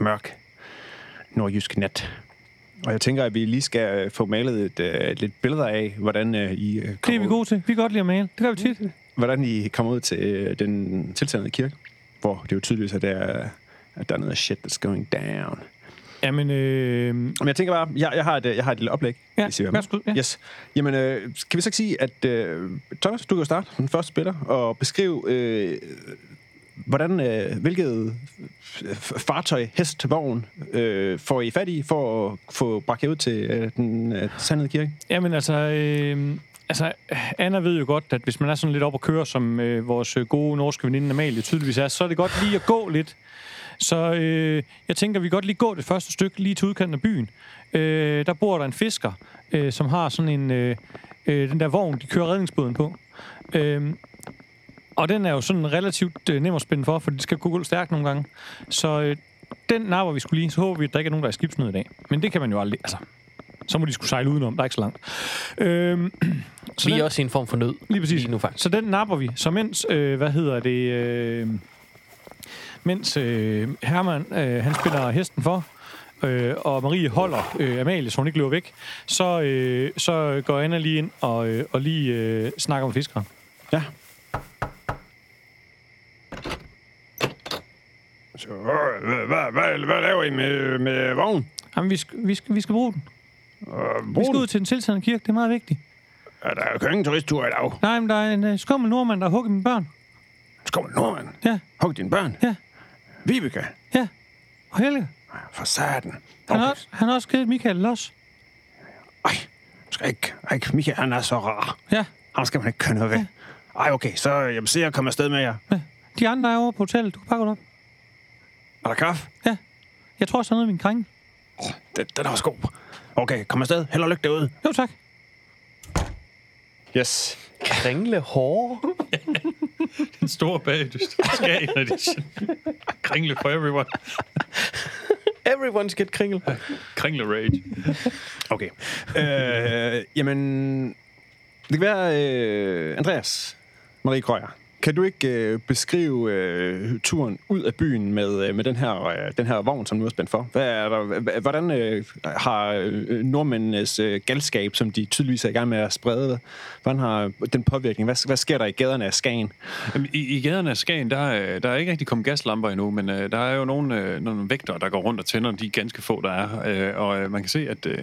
mørk, nordjysk nat. Og jeg tænker, at vi lige skal øh, få malet et, øh, lidt billeder af, hvordan øh, I øh, Det er kommer vi gode til. Vi kan godt lide at male. Det gør vi tit. hvordan I kommer ud til den tilsandede kirke, hvor det er jo tydeligt, at der er, at der er noget shit that's going down. Jamen, øh, Men jeg tænker bare, jeg, jeg, har, et, jeg har et lille oplæg. ja, hvis I vil med. værsgo. Ja. Yes. Jamen, øh, kan vi så ikke sige, at øh, Thomas, du kan starte den første spiller og beskrive, øh, hvordan, øh, hvilket fartøj, hest, vogn øh, får I fat i for at få bragt ud til øh, den øh, sandede kirke? Jamen altså, øh, altså, Anna ved jo godt, at hvis man er sådan lidt op at køre, som øh, vores øh, gode norske veninde Amalie tydeligvis er, så er det godt lige at gå lidt. Så øh, jeg tænker, vi kan godt lige gå det første stykke lige til udkanten af byen. Øh, der bor der en fisker, øh, som har sådan en, øh, øh, den der vogn, de kører redningsbåden på. Øh, og den er jo sådan relativt øh, nem at spænde for, for det skal kunne gå stærkt nogle gange. Så øh, den napper vi skulle lige, så håber vi, at der ikke er nogen, der er skibsnød i dag. Men det kan man jo aldrig, altså. Så må de skulle sejle udenom, der er ikke så langt. Øhm, så Vi den, er også i en form for nød. lige præcis. Lige nu faktisk. Så den napper vi. Så mens, øh, hvad hedder det, øh, mens øh, Herman, øh, han spiller hesten for, øh, og Marie holder øh, Amalie, så hun ikke løber væk, så, øh, så går Anna lige ind og, øh, og lige øh, snakker med fiskeren. Ja. Så, hvad, hvad, hvad, hvad laver I med, med vogn? Jamen, vi skal, vi skal, vi skal bruge den. Uh, Vi skal ud til den tilsandede kirke, det er meget vigtigt. Ja, der er jo ingen turisttur i dag. Nej, men der er en uh, skummel nordmand, der har hugget mine børn. Skål, nordmand. Ja, Hug dine børn. ja, Vibeke. ja. Og Helge, For satan. han, har, Okay. også- han har også givet Michael los. Ej, skal ikke. Ej, Michael, han er så rar. Ja, Ham skal man ikke køre noget ved. Ej, okay, så jamen, se, jeg kommer afsted med jer. ja. De andre er over på hotellet. Du kan bare gå op. Er der kaffe? Ja. Jeg tror også, noget i min kring. Den, den er også god. Okay, kom afsted. Held og lykke derude. Jo, tak. Yes. Kringle hårde. En stor bagdyst. Skagen edition. Kringle for everyone. Everyone's get kringle. Kringle rage. Okay. Øh, jamen, det kan være, øh, Andreas, Marie Krøyer, kan du ikke øh, beskrive øh, turen ud af byen med, øh, med den, her, øh, den her vogn, som nu er spændt for? Hvad er der, hvordan øh, har øh, nordmændenes øh, galskab, som de tydeligvis er i gang med at sprede, hvordan har den påvirkning? Hvad, hvad sker der i gaderne af Skagen? Jamen, i, I gaderne af Skagen, der, øh, der er ikke rigtig kommet gaslamper endnu, men øh, der er jo nogle, øh, nogle vægtere, der går rundt og tænder de ganske få, der er. Øh, og øh, man kan se, at, øh,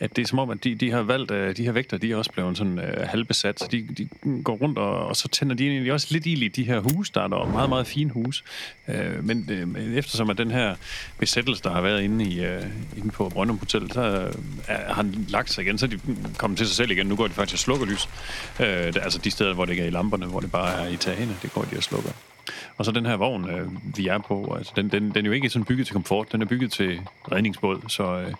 at det er som om, at de, de har valgt, øh, de her vægtere, de er også blevet sådan øh, halvbesat, så de, de går rundt, og, og så tænder de egentlig også lidt ild i de her huse, der er der meget, meget fine huse. Øh, men øh, eftersom at den her besættelse, der har været inde, i, øh, inde på Brøndum Hotel, så øh, er, har han lagt sig igen, så er de kommet til sig selv igen. Nu går de faktisk og slukker lys. Øh, det, altså de steder, hvor det ikke er i lamperne, hvor det bare er i tagene, det går de og slukker. Og så den her vogn, øh, vi er på, altså den, den, den er jo ikke sådan bygget til komfort, den er bygget til redningsbåd, så, øh,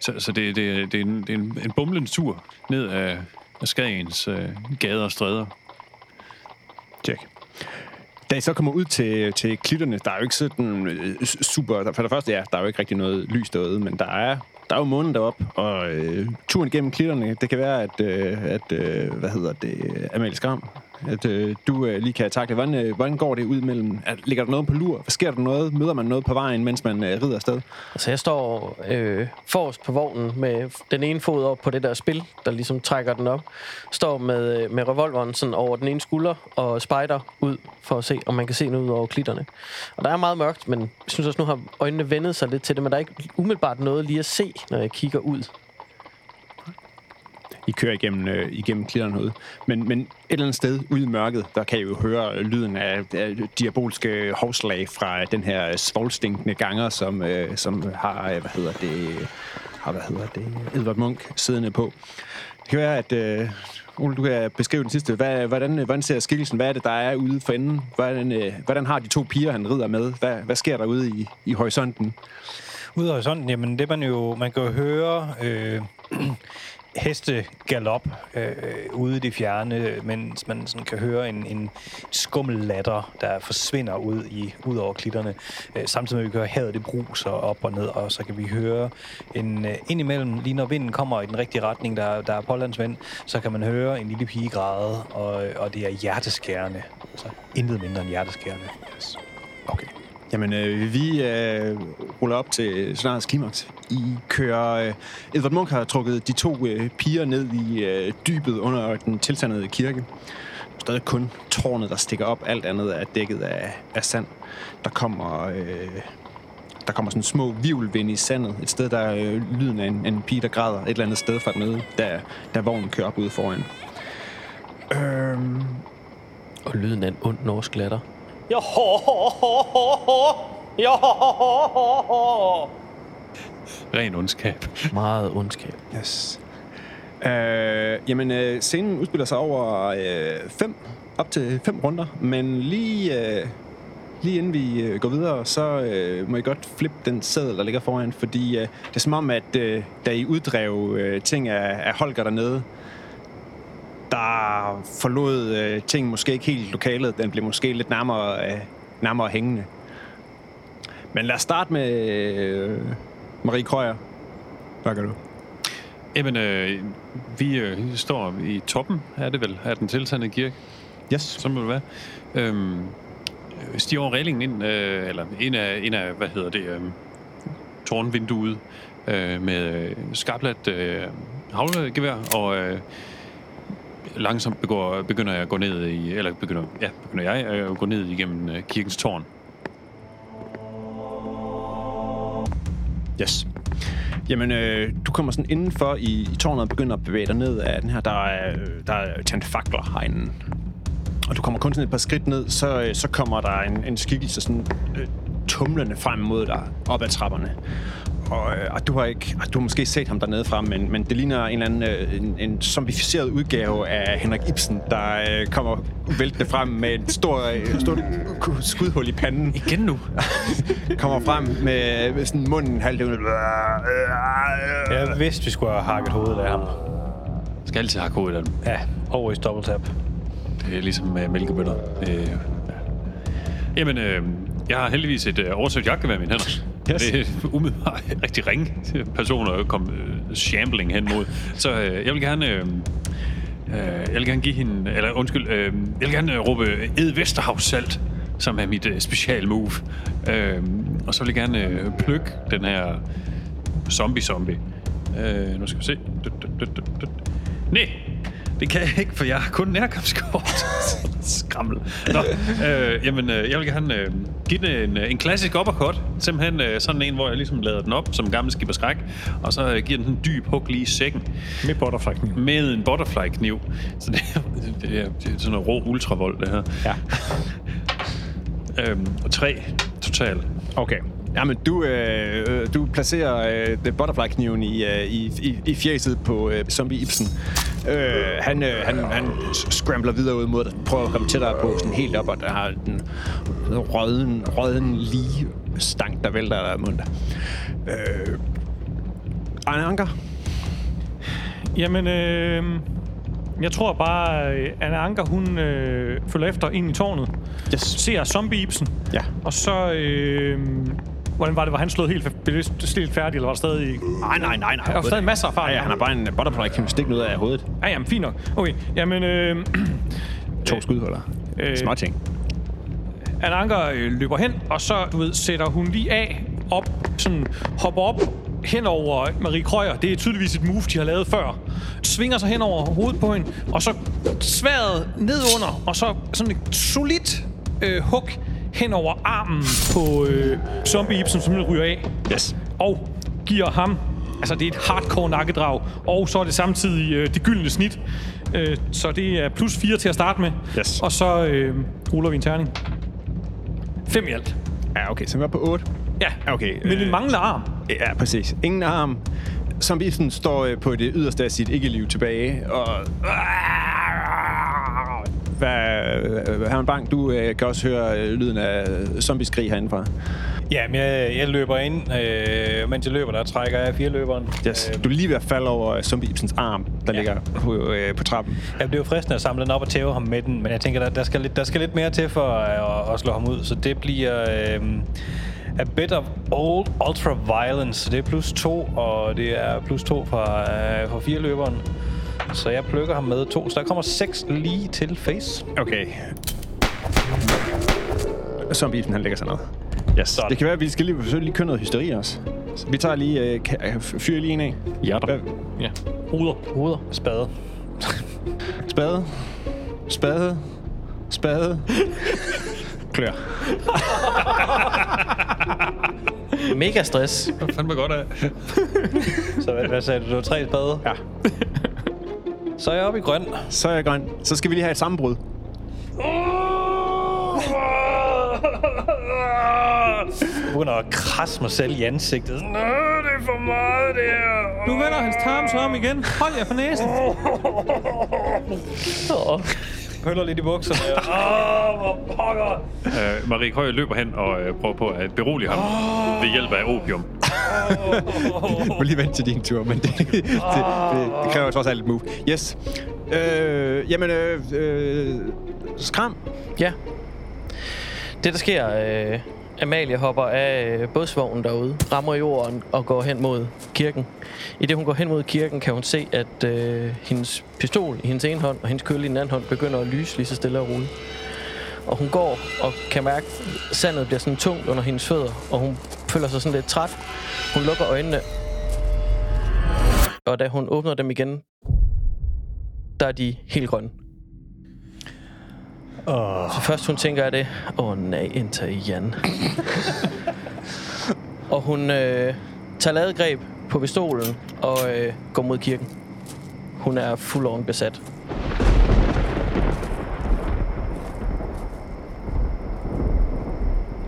så, så det, det, det er en, det er en, en bumlende tur ned af, af Skagens øh, gader og stræder. Tjek. Da I så kommer ud til, til klitterne, der er jo ikke sådan øh, super... For det første, ja, der er jo ikke rigtig noget lys derude, men der er, der er jo månen deroppe, og øh, turen gennem klitterne, det kan være, at, øh, at øh, hvad hedder det, øh, Amalie Skram, at øh, du øh, lige kan takle. Hvordan, øh, hvordan går det ud mellem... Er, ligger der noget på lur? Sker der noget? Møder man noget på vejen, mens man øh, rider afsted? Altså, jeg står øh, forrest på vognen med den ene fod op på det der spil, der ligesom trækker den op. Står med, øh, med revolveren sådan over den ene skulder og spejder ud for at se, om man kan se noget ud over klitterne. Og der er meget mørkt, men jeg synes også, nu har øjnene vendet sig lidt til det, men der er ikke umiddelbart noget lige at se, når jeg kigger ud. I kører igennem, øh, igennem klitterne herude. Men, men et eller andet sted ude i mørket, der kan I jo høre lyden af, af diabolske hovslag fra den her svovlstinkende ganger, som, øh, som har, øh, hvad hedder det, har, hvad hedder det, Edvard Munk siddende på. Det kan være, at øh, Ole, du kan beskrive den sidste. Hvad, hvordan, hvordan ser skikkelsen? Hvad er det, der er ude for enden? Hvordan, øh, hvordan har de to piger, han rider med? Hvad, hvad sker der ude i, i horisonten? Ude i horisonten, jamen det man jo, man kan jo høre øh, heste galop øh, ude i det fjerne, mens man sådan kan høre en, en skummel latter, der forsvinder ud, i, ud over klitterne. Øh, samtidig med, at vi kan høre havet det bruser op og ned, og så kan vi høre en, øh, indimellem, lige når vinden kommer i den rigtige retning, der, der er pålandsvind, så kan man høre en lille pige græde, og, og det er hjerteskærende. Så intet mindre end hjerteskærende. Yes. Okay. Jamen, øh, vi øh, ruller op til snart klimaks. I kører... Øh, Edvard Munch har trukket de to øh, piger ned i øh, dybet under den tilsandede kirke. Stadig kun tårnet, der stikker op. Alt andet er dækket af, af sand. Der kommer... Øh, der kommer sådan små vivlvind i sandet. Et sted, der er øh, lyden af en, en pige, der græder et eller andet sted fra nede, der, der vognen kører op ude foran. Øhm, Og lyden af en ond norsk latter. Ren ondskab. Meget ondskab. Yes. Øh, jamen, øh, scenen udspiller sig over øh, fem, op til fem runder, men lige, øh, lige inden vi øh, går videre, så øh, må I godt flippe den sædel, der ligger foran, fordi øh, det er som om, at øh, da I uddrev øh, ting af, af Holger dernede, der forlod øh, ting måske ikke helt lokalet. Den blev måske lidt nærmere, øh, nærmere hængende. Men lad os starte med øh, Marie Krøyer. Hvad gør du? Jamen, øh, vi øh, står i toppen, er det vel, af den tilsandede kirke. Yes. Så må det være. Øhm, øh, stiger over reglingen ind, øh, eller en af, en af, hvad hedder det, øh, tårnvinduet, øh, med øh, skarplat øh, havlegevær, og øh, langsomt begår, begynder jeg at gå ned i, eller begynder, ja, begynder jeg at gå ned igennem øh, kirkens tårn. Yes. Jamen, øh, du kommer sådan indenfor i, i tårnet og begynder at bevæge dig ned af den her. Der er, øh, der er tændt fakler herinde. Og du kommer kun sådan et par skridt ned, så, øh, så kommer der en, en skikkelse sådan øh, tumlende frem mod dig op ad trapperne. Og, øh, og du har ikke, du har måske set ham dernede fra, men, men det ligner en eller anden øh, en, en zombificeret udgave af Henrik Ibsen, der øh, kommer væltende frem med et stort, øh, stort skudhul i panden. Igen nu? kommer frem med, med sådan munden halvdøvende. Jeg vidste, vi skulle have hakket hovedet af ham. Skal altid have hovedet af dem. Ja, always double tap. Det er ligesom med mælkebøtter. Øh, ja. Jamen, øh, jeg har heldigvis et øh, oversøgt jakkevær i mine hænder. Yes. Det er umiddelbart rigtig ringe personer at komme øh, shambling hen mod. Så øh, jeg vil gerne... Øh, øh, jeg vil gerne give hende... Eller undskyld, øh, jeg vil gerne øh, råbe Ed Vesterhavs salt, som er mit øh, special move. Øh, og så vil jeg gerne øh, plukke den her zombie-zombie. Øh, nu skal vi se. Dut, dut, dut, dut, dut. Nej, det kan jeg ikke, for jeg har kun nærkampskort. Skrammel. Nå, øh, jamen, øh, jeg vil gerne øh, give den en, en klassisk uppercut. Simpelthen øh, sådan en, hvor jeg ligesom lader den op som en gammel skib skræk. Og så øh, giver den en dyb hug lige i sækken. Med butterfly Med en butterfly-kniv. Så det, er- det, er, det er sådan noget rå ultravold, det her. Ja. Øhm, og tre total. Okay. Jamen, du, øh, øh, du placerer øh, the butterfly-kniven i, øh, i, i, i fjeset på øh, zombie Ibsen. Øh, han, øh, han, han scrambler videre ud mod dig, prøver at komme tættere på, sådan helt op, og der har den røden, røden lige stank, der vælter der af munden. Øh, Arne Anker? Jamen, øh, jeg tror bare, at Anna Anker, hun øh, følger efter ind i tårnet. Yes. Ser zombie-ibsen. Ja. Og så... Øh, hvordan var det? Var han slået helt, fa- helt færdig, eller var der stadig... Nej, nej, nej, nej. Der var stadig masser af fart. Ja, ja, han har bare en butterfly-kniv stikket ud af hovedet. Ja, jamen, fint nok. Okay, jamen... Øh, To skudholder. Øh, Små ting. Anna Anker øh, løber hen, og så, du ved, sætter hun lige af, op, sådan hopper op hen over Marie Krøyer. Det er tydeligvis et move, de har lavet før. Svinger sig hen over hovedet på hende, og så sværet ned under, og så sådan et solidt øh, hug hen over armen på øh, zombie Ibsen, som ryger af. Yes. Og giver ham, altså det er et hardcore nakkedrag, og så er det samtidig øh, det gyldne snit. Øh, så det er plus 4 til at starte med. Yes. Og så øh, ruller vi en terning. 5 i alt. Ja, okay, så vi er på 8. Ja, Okay, men øh, en manglende arm. Ja, præcis. Ingen arm. Som sådan står øh, på det yderste af sit ikke-liv tilbage, og... Hvad, øh, Herman Bang, du øh, kan også høre øh, lyden af zombieskrig herindefra. Ja, men jeg, jeg løber ind. Øh, mens jeg løber, der trækker jeg fire løberen. Yes. Øh, Du er lige ved at falde over zombie Ibsens arm, der Ja. ligger på, øh, på trappen. jeg blev fristende at samle den op og tæve ham med den, men jeg tænker, der, der, skal, lidt, der skal lidt mere til for at, at slå ham ud, så det bliver øh, a bit of old ultra violence. Det er plus to, og det er plus to fra, øh, fra fire løberen. Så jeg plukker ham med to, så der kommer seks lige til face. Okay. Zombie Ibsen, han lægger sig ned. Yes. Sådan. Det kan være, at vi skal lige, skal lige køre noget hysteri også. Så vi tager lige, øh, øh, fyr lige en af. Hjerter. Hvad? Ja. Ruder. Ruder. Spade. Spade. Spade. Spade. Klør. Mega stress. Det fandme godt af. Så hvad, hvad sagde du? Det var tre spade? Ja. Så er jeg oppe i grøn. Så er jeg grøn. Så skal vi lige have et sammenbrud. Jeg begynder at krasse mig selv i ansigtet. Nå, det er for meget, det her. Nu vender hans tarm sig om igen. Hold jer for næsen. Pøller lidt i bukserne. Åh, hvor pokker. Uh, Marie Krøyer løber hen og uh, prøver på at berolige ham ved hjælp af opium. Du må lige vente til din tur, men det, det, det, det kræver trods alt et move. Yes. Øh, jamen, øh, øh, skram. Ja. Det, der sker, øh, Amalie hopper af øh, bådsvognen derude, rammer jorden og går hen mod kirken. I det hun går hen mod kirken, kan hun se, at øh, hendes pistol i hendes ene hånd og hendes kølle i den anden hånd begynder at lyse lige så stille og roligt. Og hun går og kan mærke, at sandet bliver sådan tungt under hendes fødder, og hun føler sig sådan lidt træt. Hun lukker øjnene, og da hun åbner dem igen, der er de helt grønne. Åh, Så først hun tænker jeg det, åh oh, nej, enter Jan. og hun øh, tager ladegreb på pistolen og øh, går mod kirken. Hun er fuld on besat.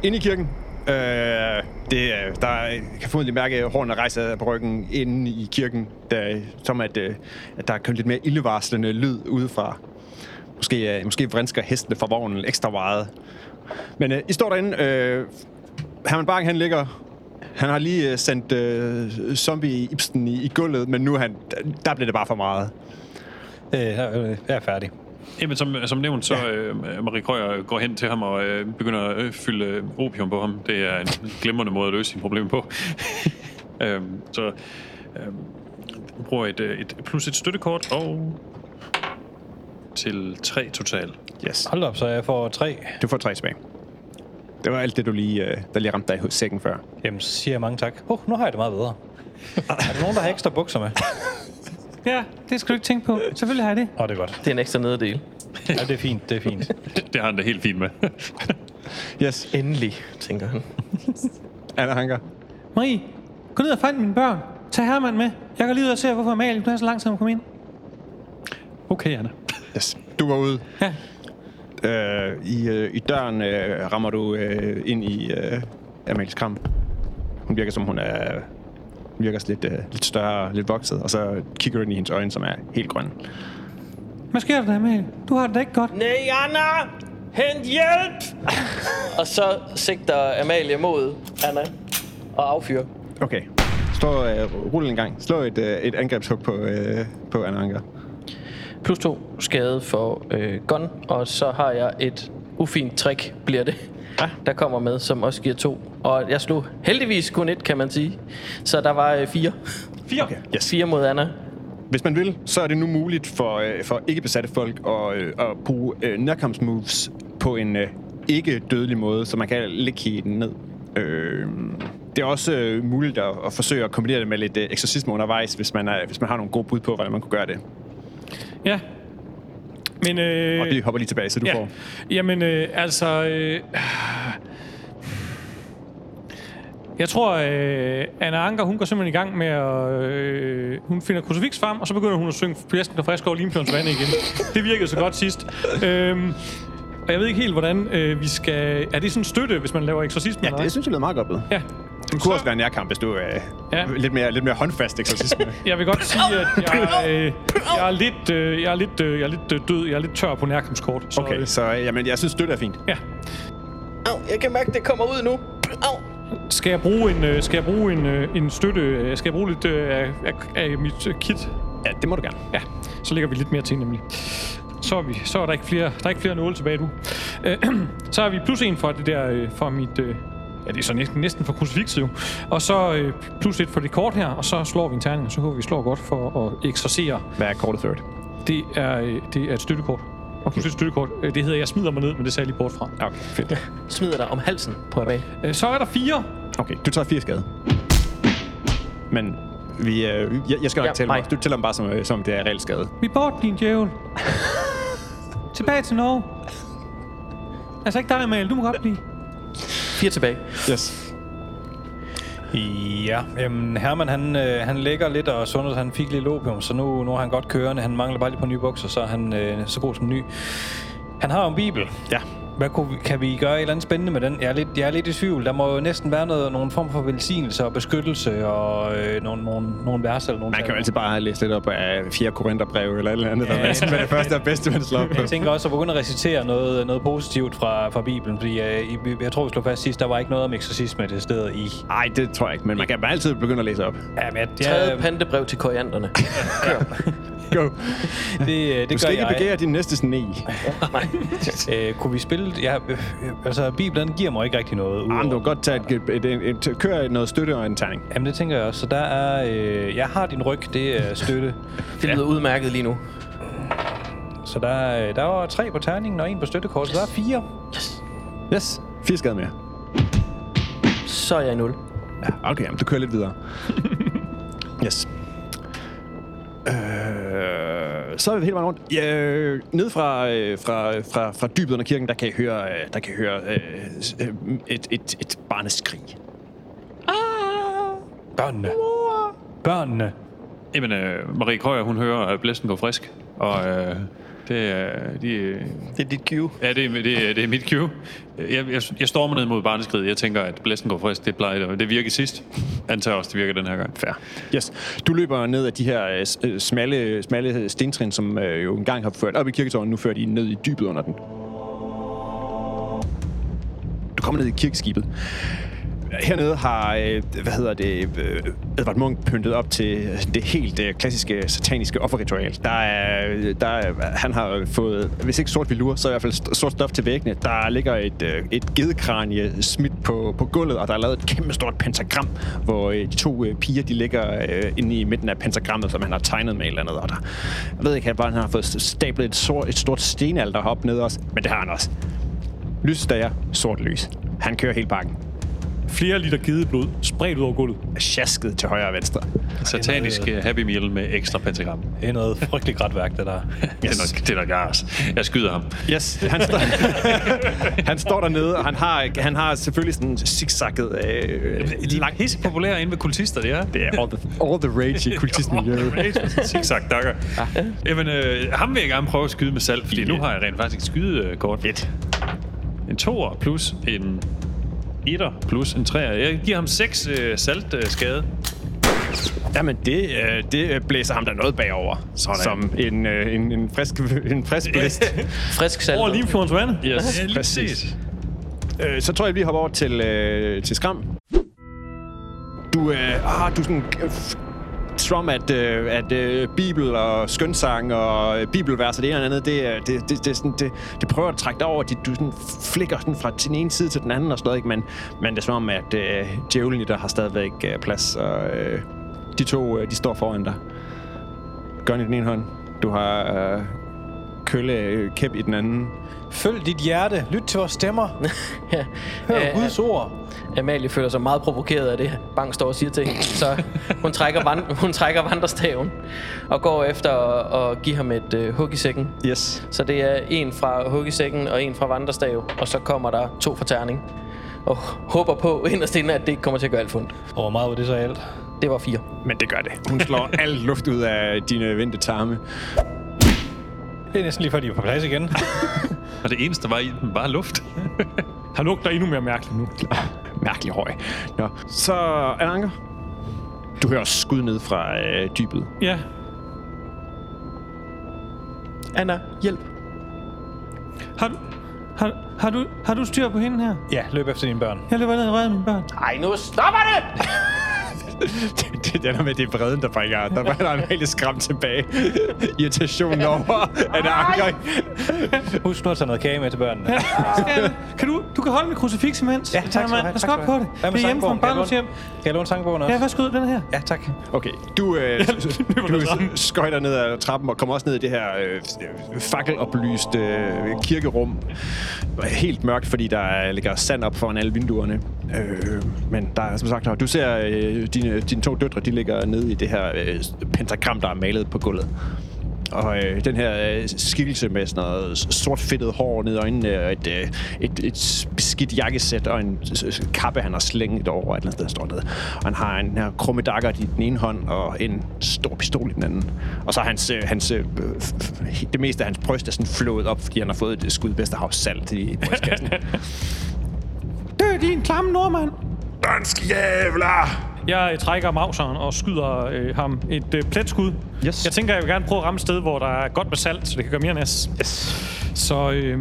Inde i kirken. Øh, det, der kan kan formodentlig mærke, at hårene rejser på ryggen inde i kirken, der, som at, øh, at der er kommet lidt mere ildevarslende lyd udefra. Måske, øh, måske vrinsker hestene fra vognen ekstra meget. Men øh, I står derinde. Øh, Herman Bang, han ligger... Han har lige øh, sendt øh, zombie-Ibsen i, i gulvet, men nu han, der bliver det bare for meget. øh, jeg er færdig. Jamen, som, som nævnt, så øh, Marie Krøyer går hen til ham og øh, begynder at øh, fylde øh, opium på ham. Det er en glimrende måde at løse sine problemer på. øhm, så øh, hun bruger et, øh, et plus et støttekort og til tre total. Yes. Hold op, så jeg får tre. Du får tre tilbage. Det var alt det, du lige, øh, der lige ramte dig i sækken før. Jamen, så siger jeg mange tak. Oh, nu har jeg det meget bedre. er der nogen, der har ekstra bukser med? Ja, det skal du ikke tænke på. Selvfølgelig har jeg det. Åh, oh, det er godt. Det er en ekstra nederdel. Ja, det er fint, det er fint. Det har han da helt fint med. Yes. Endelig, tænker han. Anna Hanker. Marie, gå ned og find mine børn. Tag Herman med. Jeg går lige ud og se, hvorfor Amalie, du er så lang tid om at komme ind. Okay, Anna. Yes. Du var ude. Ja. Øh, i, øh, I døren øh, rammer du øh, ind i øh, Amalies kram. Hun virker som, hun er hun virker lidt, øh, lidt større, lidt vokset, og så kigger du ind i hendes øjne, som er helt grønne. Hvad sker der, Amalie? Du har det da ikke godt. Nej, Anna! Hent hjælp! og så sigter Amalie mod Anna og affyrer. Okay. Slå, øh, rulle en gang. Slå et, øh, et angrebshug på, øh, på Anna Anker. Plus to skade for øh, gun, og så har jeg et ufint trick, bliver det, Ja. der kommer med, som også giver to. Og jeg slog heldigvis kun et, kan man sige. Så der var øh, fire. Fire. Okay. Yes. Fire mod Anna. Hvis man vil, så er det nu muligt for, øh, for ikke-besatte folk at, øh, at bruge øh, nærkampsmoves på en øh, ikke-dødelig måde, så man kan lægge den ned. Øh, det er også øh, muligt at, at forsøge at kombinere det med lidt øh, eksorcisme undervejs, hvis man, er, hvis man har nogle gode bud på, hvordan man kunne gøre det. Ja. Men, øh, Og vi hopper lige tilbage, så du ja. får... Jamen, øh, altså... Øh, jeg tror, øh, Anna Anker, hun går simpelthen i gang med at... Øh, hun finder krucifiks frem, og så begynder hun at synge Pjæsken der frisk over Limfjordens vand igen. Det virkede så godt sidst. Øhm, og jeg ved ikke helt, hvordan øh, vi skal... Er det sådan en støtte, hvis man laver eksorcisme? Ja, det synes jeg lyder meget godt ved. Ja. Det kunne også være en nærkamp, hvis du er Ja. ja. lidt, mere, lidt mere håndfast eksorcisme. Jeg vil godt sige, at jeg, øh, jeg er lidt, øh, jeg er lidt, øh, jeg er lidt øh, død. Jeg er lidt tør på nærkampskort. Så, Okay, øh, så jamen, jeg synes, støtte er fint. ja. Au, jeg kan mærke, det kommer ud nu. Au. Skal jeg bruge en, øh, skal jeg bruge en, øh, en støtte? øh, Skal jeg bruge lidt øh, af, af, af mit øh, kit? Ja, det må du gerne. Ja, så lægger vi lidt mere til nemlig. Så er, vi, så er der ikke flere, der er ikke flere nåle tilbage nu. Øh, så har vi plus en for det der, øh, for mit... Ja, det er så næsten, næsten for krucifixet jo. Og så øh, plus et for det kort her, og så slår vi en terning, og så håber vi slår godt for at eksorcere. Hvad er kortet third? Det er, øh, det er et støttekort. Okay. Plus et støttekort. Øh, Det hedder, jeg smider mig ned, men det sagde jeg lige bort fra. Okay, fedt. Smider dig om halsen på Amalie. Øh, Så er der fire. Okay, du tager fire skade. Men vi, øh, jeg, jeg skal nok Ja, ja, tælle mig. mig. Du tæller dem bare som, øh, som det er reelt skade. Vi er bort, din djævel. Tilbage til Norge. Altså ikke dig, Amalie. Du må godt blive. Fire tilbage. Yes. Ja, jamen Herman han, øh, han ligger lidt, og Sunders han fik lidt opium, så nu, nu er han godt kørende. Han mangler bare lige på nye bukser, så er han øh, så god som ny. Han har jo en bibel. Ja. Hvad kunne vi, kan vi gøre et eller andet spændende med den? Jeg er lidt, jeg er lidt i tvivl. Der må jo næsten være noget, nogen form for velsignelse og beskyttelse og øh, nogle, nogle, nogle vers eller nogle Man kan jo altid bare læse lidt op af 4 Korintherbrev eller et eller andet, Ja, der er det første og bedste, man slår op på. Jeg tænker også at begynde at recitere noget, noget positivt fra, fra Bibelen, fordi øh, i- jeg tror, vi slog fast sidst, der var ikke noget om eksorcisme til stede i. Nej, det tror jeg ikke, men man kan bare altid begynde at læse op. Ja, men jeg, Tredje jeg, pantebrev til korianderne. Go. det, øh, det Du gør skal ikke jeg. begære din næste sne. Øh, kunne vi spille... Ja, øh, altså, Bibelen giver mig ikke rigtig noget. Ah, men udover- du kan godt tage et, et, et, et, et, køre noget støtte og en. Jamen, det tænker jeg også. Så der er... Øh, jeg har din ryg, det er støtte. Det lyder udmærket lige nu. Så der, er- der var tre på terningen og en på støttekort, så der er fire. Yes. Fire skade mere. Så er jeg i nul. Ja, okay, jamen, du kører lidt videre. yes. Øh, så er vi helt vejen rundt. Ja, øh, ned fra, øh, fra, fra, fra dybet under kirken, der kan I høre, øh, der kan I høre øh, øh, et, et, et barneskrig. Børnene. Børnene. Jamen, øh, Marie Krøyer, hun hører, at blæsten går frisk. Og øh, det er... De, Det er dit cue. ja, det, er- det, er- det er mit cue. Jeg, jeg, jeg stormer ned mod barneskridet. Jeg tænker, at blæsten går frisk. Det plejer det. Det virkede sidst. Antager også, det virker den her gang. Fair. Yes. Du løber ned af de her øh, øh, smalle, smalle stentrin, som øh, jo engang har ført op i kirketårnet. Nu fører de ned i dybet under den. Du kommer ned i kirkeskibet. Hernede har, øh, hvad hedder det, øh, Edvard Munch pyntet op til øh, det helt klassiske sataniske offerritual. Der er, der er, han har fået, hvis ikke sort vilur, så i hvert fald sort stof til væggene. Der ligger et, et gedekranje smidt på, på gulvet, og der er lavet et kæmpe stort pentagram, hvor de to piger, de ligger inde i midten af pentagrammet, som han har tegnet med et eller andet. Og der, jeg ved ikke, han, bare, han har fået stablet et, sort, et stort stenalter op ned også, men det har han også. Lysstager, sort lys. Han kører hele pakken. Flere liter gideblod spredt ud over gulvet. Sjasket til højre og venstre. Satanisk øh, Happy Meal med ekstra pentagram. Det er noget frygteligt grædt værk, det der. Det er nok, det er nok gas. Jeg skyder ham. Yes, han står, han står dernede, og han har, han har selvfølgelig sådan zigzagget øh, De er pisse populære inde ved kultister, det er. Det er all the, all the rage i kultistmiljøet. Zigzag dakker. Jamen, øh, ham vil jeg gerne prøve at skyde med salg, fordi nu har jeg rent faktisk et skydekort. Fedt. En toer plus en etter plus en treer. Jeg giver ham seks øh, salt øh, skade. Jamen, det, øh, det blæser ham der noget bagover. Sådan. Som en, øh, en, en frisk, en frisk blæst. Frisk salt. Over Limfjordens vand. Yes, Præcis. præcis. øh, så tror jeg, vi hopper over til, øh, til Skram. Du, øh, ah, du sådan... Øh, som at, øh, at øh, Bibel og skønsang og øh, bibelvers og det ene og andet, det, øh, det, det, det, sådan, det, det prøver at trække dig over. at du sådan flikker sådan fra den ene side til den anden og sådan noget, ikke? Men, men det er som om, at øh, djævlen i dig har stadigvæk øh, plads, og øh, de to, øh, de står foran dig. Gun i den ene hånd. Du har øh, kølle øh, kæp i den anden. Følg dit hjerte. Lyt til vores stemmer. Ja. Hør Ja, Guds ord. Amalie føler sig meget provokeret af det, Bang står og siger til hende. Så hun trækker, vand, hun trækker vandrestaven og går efter at, at give ham et øh, hug i sækken. Yes. Så det er en fra hug i sækken og en fra vandrestav, og så kommer der to fra terning. Og håber på inderst inde, at det ikke kommer til at gøre alt fundet. Og hvor meget var det så alt? Det var fire. Men det gør det. Hun slår al luft ud af dine vendte tarme. Det er næsten lige før, de er på plads igen. Og det eneste, der var i den, var luft. Han lugter endnu mere mærkeligt nu. Mærkelig høj. Nå. Så, Ananker. Du hører også skud ned fra øh, dybet. Ja. Anna, hjælp. Har du, har, har, du, har du styr på hende her? ja, løb efter dine børn. Jeg løber ned og redder mine børn. Ej, nu stopper det! det, det er der med, det er vreden, der bringer. Der var der en helt skram tilbage. Irritationen over, at Anker, Husk nu at tage noget kage med til børnene. Kan du, du kan holde mit krucifix imens. Ja, Jeg tak skal du have. Pas godt skal på du det. Det med er hjemme fra en barndomshjem. Kan jeg låne sangbogen også? Ja, værsgo, den her. Ja, tak. Okay, du, øh, du ned ad trappen. skøjter ned ad trappen og kommer også ned i det her øh, fakkeloplyste øh, kirkerum. Helt mørkt, fordi der ligger sand op foran alle vinduerne. Øh, men der er som sagt, du ser øh, dine, dine to døtre, de ligger nede i det her øh, pentagram, der er malet på gulvet. Og øh, den her øh, skikkelse med sådan noget sort fedtet hår ned i øjnene, og et, øh, et, et beskidt jakkesæt og en kappe, han har slænget over et eller andet sted, står nede. Og han har en her krumme dakker i den ene hånd, og en stor pistol i den anden. Og så er hans, øh, hans, øh, det meste af hans bryst er sådan flået op, fordi han har fået et skud Vesterhavs salt i brystkassen. Dø, din klamme nordmand. Dansk jævler! Jeg øh, trækker mauseren og skyder øh, ham et øh, pletskud. Yes. Jeg tænker, jeg vil gerne prøve at ramme et sted, hvor der er godt med salt, så det kan gøre mere nas. Yes. Så øh,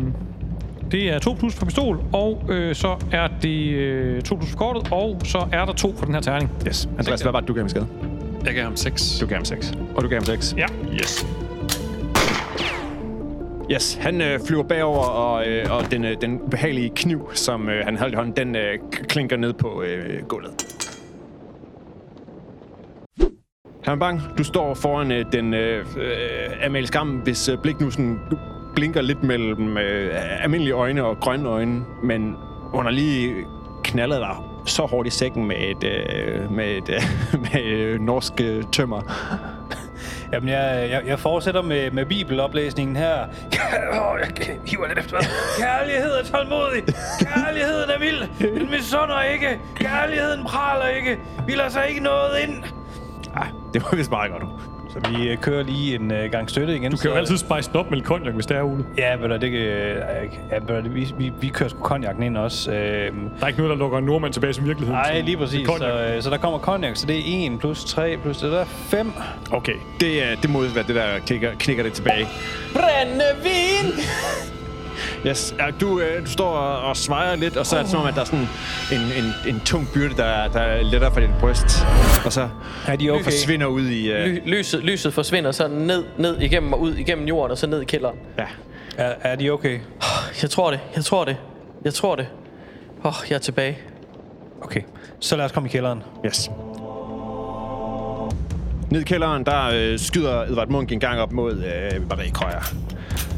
det er 2 plus for pistol, og øh, så er det øh, 2 plus for kortet, og så er der 2 for den her terning. Yes. Andreas, hvad var det, du gav ham skade? Jeg gav ham 6. Du gav ham 6. Og du gav ham 6? Ja. Yes. Yes, han øh, flyver bagover, og, øh, og den, øh, den behagelige kniv, som øh, han holdt i hånden, den øh, klinker ned på øh, gulvet. Herman Bang, du står foran øh, den øh, øh, Amalie Skam, hvis øh, blik nu sådan blinker lidt mellem øh, almindelige øjne og grønne øjne, men hun har lige knaldet dig så hårdt i sækken med et, øh, med et øh, med, øh, norsk øh, tømmer. Jamen, jeg, jeg, jeg fortsætter med, med bibeloplæsningen her. Åh, jeg hiver lidt efter. Kærlighed er tålmodig. Kærligheden er vild. Den misunder ikke. Kærligheden praler ikke. Vi lader sig ikke noget ind. Det var vist meget godt. Så vi øh, kører lige en øh, gang støtte igen. Du kan jo altid spice den op med lidt konjak, hvis det er, Ole. Ja, men det kan... Øh, ja, men vi, vi, vi kører sgu konjakken ind også. Øh, Der er ikke noget, der lukker en nordmand tilbage som virkelighed. Nej, lige præcis. Så, øh, så der kommer konjak, så det er 1 plus 3 plus det der er 5. Okay, det, er, det må være det, der klikker, knikker det tilbage. Brændevin! Yes, ja, du, øh, du står og, og svejer lidt, og så er det som om, at der er sådan en, en, en tung byrde, der, der letter fra dit bryst. Og så Er de okay? forsvinder ud i... Øh, Ly- lyset, lyset forsvinder så ned, ned igennem og ud igennem jorden, og så ned i kælderen. ja. Er, er de okay? Jeg tror det, jeg tror det, jeg tror det. Åh, oh, jeg er tilbage. Okay. Så lad os komme i kælderen. Yes. Ned i kælderen, der øh, skyder Edvard Munch en gang op mod øh, Marie Krøyer.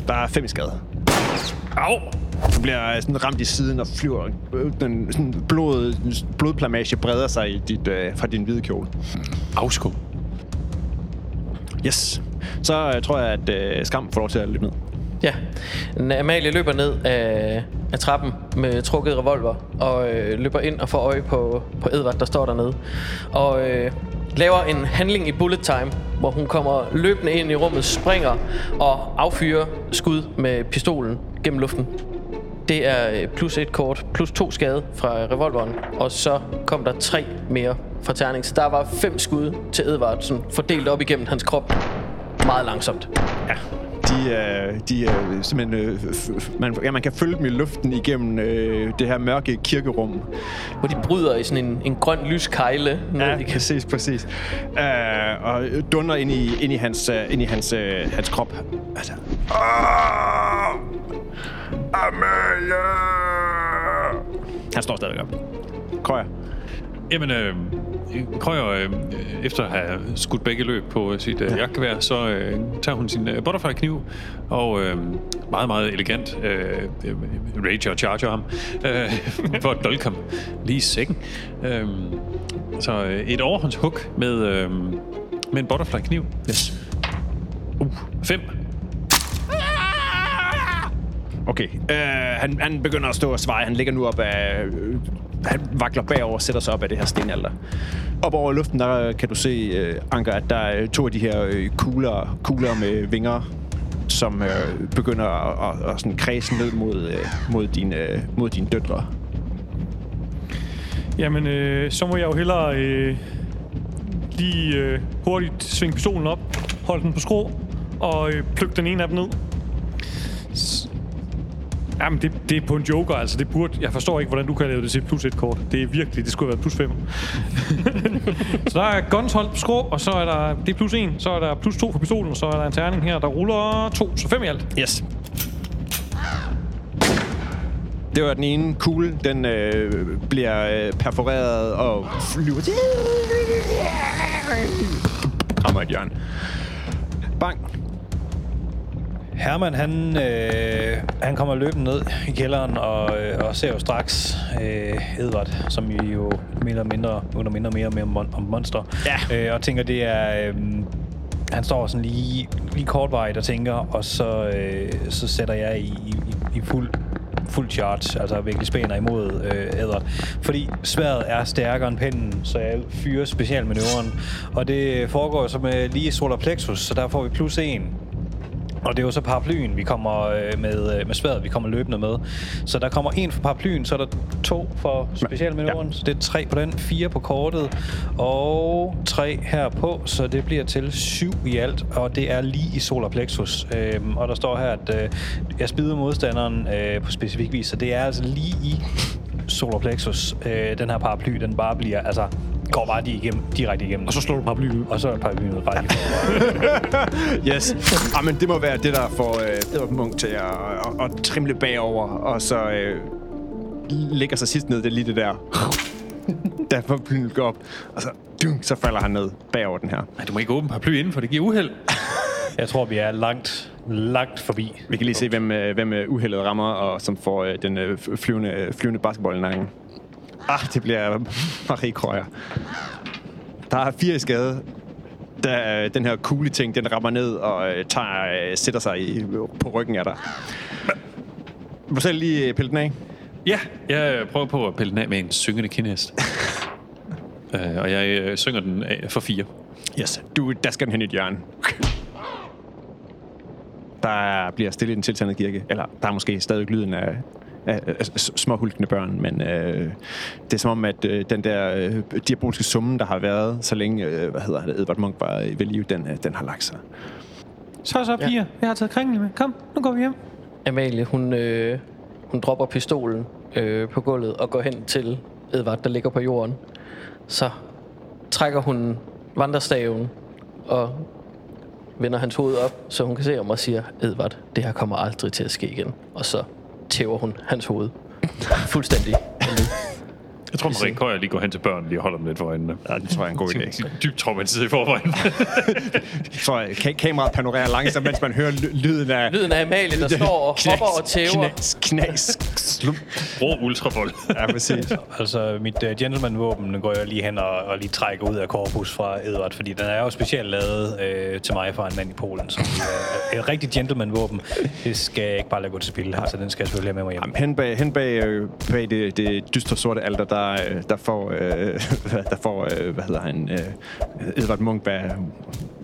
Der er fem i skade. Au! Du bliver øh, sådan ramt i siden og flyver. Øh, Den sådan blod, blodplamage breder sig i dit, øh, fra din hvide kjole. Afskum. Yes. Så øh, tror jeg, at øh, Skam får lov til at løbe ned. Ja. Amalie løber ned af, af trappen med trukket revolver og øh, løber ind og får øje på, på Edvard, der står dernede. Og øh, laver en handling i bullet time, hvor hun kommer løbende ind i rummet, springer og affyrer skud med pistolen gennem luften. Det er øh, plus et kort, plus to skade fra revolveren, og så kom der tre mere fra terning. Så der var fem skud til Edvard, sådan fordelt op igennem hans krop. Meget langsomt. Ja. De, øh, de er simpelthen... Øh, man, ja, man kan følge dem i luften igennem øh, det her mørke kirkerum. Hvor de bryder i sådan en, en grøn lyskejle Ja, i præcis, præcis. Uh, og dunder ind i, ind i hans, uh, ind i hans, uh, hans krop. Altså. Ah! Amalie! Han står stadigvæk op. Krøjer. Jamen, øh, Krøyer, øh, efter at have skudt begge løb på sit øh, jagtgevær, så øh, tager hun sin øh, butterfly-kniv og øh, meget, meget elegant øh, øh, rager og charger ham øh, for at dolke ham lige i sækken. Øh, så øh, et overhåndshug med, øh, med en butterfly-kniv. Yes. Uh, fem. Okay. Øh, han, han begynder at stå og sveje. Han ligger nu op af... Øh, han vakler bagover og sætter sig op af det her stenalter. Op over luften, der kan du se, øh, Anker, at der er to af de her øh, kugler, kugler med vinger, som øh, begynder at, at, at sådan kredse ned mod, øh, mod, dine, øh, mod dine døtre. Jamen, øh, så må jeg jo hellere øh, lige øh, hurtigt svinge pistolen op, holde den på skrå og øh, plukke den ene af dem ned. Jamen, det, det er på en joker, altså. Det burde, jeg forstår ikke, hvordan du kan lave det til plus et kort. Det er virkelig, det skulle have været plus 5. så der er guns holdt på skrå, og så er der, det er plus 1, så er der plus 2 for pistolen, og så er der en terning her, der ruller 2, så 5 i alt. Yes. Det var den ene kugle. Den øh, bliver øh, perforeret og flyver. Rammer et hjørne. Bang. Herman, han, øh, han kommer løbende ned i kælderen og, øh, og ser jo straks øh, Edvard, som jo, jo mere eller mindre, under mindre mere og mere mon- om monster. Ja. Øh, og tænker, det er... Øh, han står sådan lige, lige kortvarigt og tænker, og så, øh, så sætter jeg i, i, i fuld fuld charge, altså virkelig spænder imod øh, Edward. Fordi sværet er stærkere end pinden, så jeg fyrer specialmanøvren. Og det foregår så med lige solar plexus, så der får vi plus 1. Og det er jo så paraplyen, vi kommer øh, med, øh, med sværet, vi kommer løbende med. Så der kommer en for paraplyen, så er der to for specialmanøvren. Ja. Så det er tre på den, fire på kortet, og tre her på, så det bliver til syv i alt, og det er lige i solar plexus. Øhm, og der står her, at øh, jeg spider modstanderen øh, på specifik vis, så det er altså lige i solar plexus, øh, den her paraply, den bare bliver, altså går bare lige igennem, direkte igennem. Og så slår du paraplyen ud. Og så er paraplyen bare lige. Yes. Ah, men det må være det, der får øh, Munch til at, at, at trimle bagover, og så øh, lægger sig sidst ned. Det er lige det der. der får flyet går op, og så, dunk, så falder han ned bagover den her. Nej, du må ikke åbne paraply inden, for det giver uheld. Jeg tror, vi er langt, langt forbi. Vi kan lige se, hvem, øh, hvem øh, uheldet rammer, og som får øh, den flyvende, flyvende basketball i nakken. Ah, det bliver Marie Krøyer. Der er fire i skade. Da øh, den her kugle ting, den rammer ned og øh, tager, øh, sætter sig i, på ryggen af dig. Må du selv lige pille den af? Ja, jeg prøver på at pille den af med en syngende kindhest. øh, og jeg øh, synger den af for fire. Yes. Du, der skal den hen i et hjørne. Der bliver stille i den tiltandede kirke. Eller der er måske stadig lyden af, af, af s- små hulkende børn, men øh, det er som om, at øh, den der øh, diabolske summe, der har været, så længe, øh, hvad hedder det, Edvard Munch var ved live, den, øh, den har lagt sig. Så så, piger. Jeg har taget kringle med. Kom, nu går vi hjem. Amalie, hun, øh, hun dropper pistolen øh, på gulvet og går hen til Edvard, der ligger på jorden. Så trækker hun vandrestaven og vender hans hoved op, så hun kan se om og siger, Edvard, det her kommer aldrig til at ske igen. Og så tæver hun hans hoved. Fuldstændig. Jeg tror, Marie Køjer lige går hen til børnene lige og holder dem lidt for øjnene. Ja, det tror jeg er en god idé. Dybt traumatiseret i forvejen. Så ka- kameraet panorerer langsomt, mens man hører ly- lyden af... Lyden af Amalie, der står og hopper og tæver. Knas, knas, slum. Rå ultravold. Ja, præcis. Altså, mit uh, gentleman-våben går jeg lige hen og, og lige trækker ud af korpus fra Edward, fordi den er jo specielt lavet øh, til mig fra en mand i Polen. Så uh, et rigtigt gentleman-våben, det skal jeg ikke bare lade gå til spil. Altså, den skal jeg selvfølgelig have med mig hjem. Jamen, hen bag, hen bag, øh, bag det, det dystre sorte alter, der, øh, der får, øh, der får øh, hvad hedder han, øh, Edvard Munch, hvad,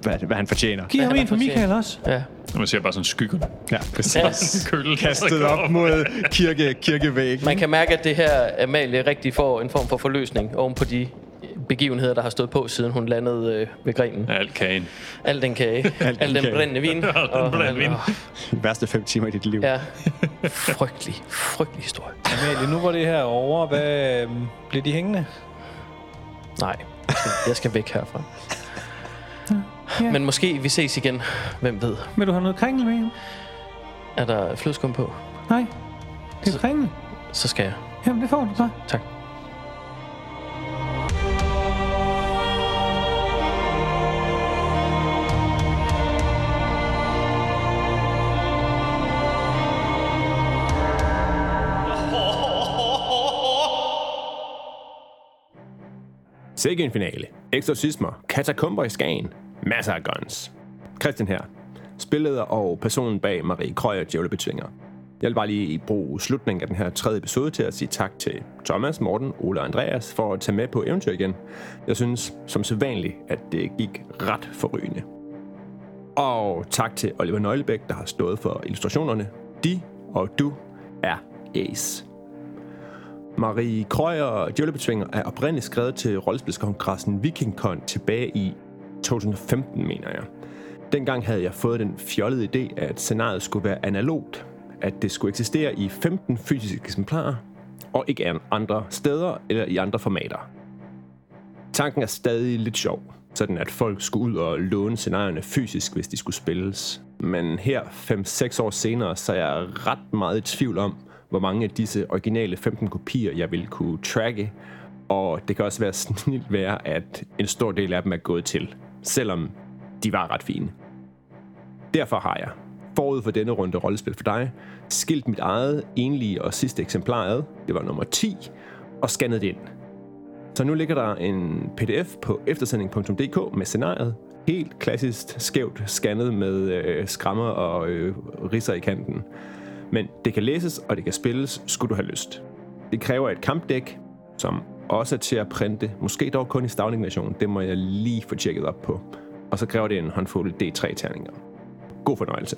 hvad, hvad han fortjener. Giv ham en for. Michael også. Ja. Man ser bare sådan skyggerne. Ja, præcis. Køl. Kastet op mod kirke, kirkevæggen. Man kan mærke, at det her Amalie rigtig får en form for forløsning oven på de begivenheder, der har stået på, siden hun landede øh, ved grenen. Alt kagen. Al den kage, Al den al den brændende vin. den brændende vin. De værste fem timer i dit liv. Ja, frygtelig, frygtelig historie. Amalie, nu var det her over. Hvad, øh, bliver de hængende? Nej, jeg skal, jeg skal væk herfra. Ja. Men måske vi ses igen. Hvem ved? Vil du have noget kringle med? Er der flødeskum på? Nej. Det er kringle. Så skal jeg. Jamen, det får du så. Tak. Sikke finale. Exorcismer, katakomber i Skagen, masser af guns. Christian her, spilleder og personen bag Marie Krøyer Djævlebetvinger. Jeg vil bare lige bruge slutningen af den her tredje episode til at sige tak til Thomas, Morten, Ole og Andreas for at tage med på eventyr igen. Jeg synes som sædvanligt, at det gik ret forrygende. Og tak til Oliver Nøglebæk, der har stået for illustrationerne. De og du er ace. Marie Krøyer Djøllebetvinger er oprindeligt skrevet til rollespilskongressen VikingCon tilbage i 2015, mener jeg. Dengang havde jeg fået den fjollede idé, at scenariet skulle være analogt, at det skulle eksistere i 15 fysiske eksemplarer, og ikke andre steder eller i andre formater. Tanken er stadig lidt sjov, sådan at folk skulle ud og låne scenarierne fysisk, hvis de skulle spilles. Men her, 5-6 år senere, så er jeg ret meget i tvivl om, hvor mange af disse originale 15 kopier, jeg vil kunne tracke, og det kan også være snilt være, at en stor del af dem er gået til, selvom de var ret fine. Derfor har jeg, forud for denne runde rollespil for dig, skilt mit eget enlige og sidste eksemplar ad, det var nummer 10, og scannet det ind. Så nu ligger der en pdf på eftersending.dk med scenariet, helt klassisk skævt scannet med øh, skrammer og øh, risser i kanten. Men det kan læses, og det kan spilles, skulle du have lyst. Det kræver et kampdæk, som også er til at printe, måske dog kun i stavning-version. Det må jeg lige få tjekket op på. Og så kræver det en håndfuld D3-terninger. God fornøjelse.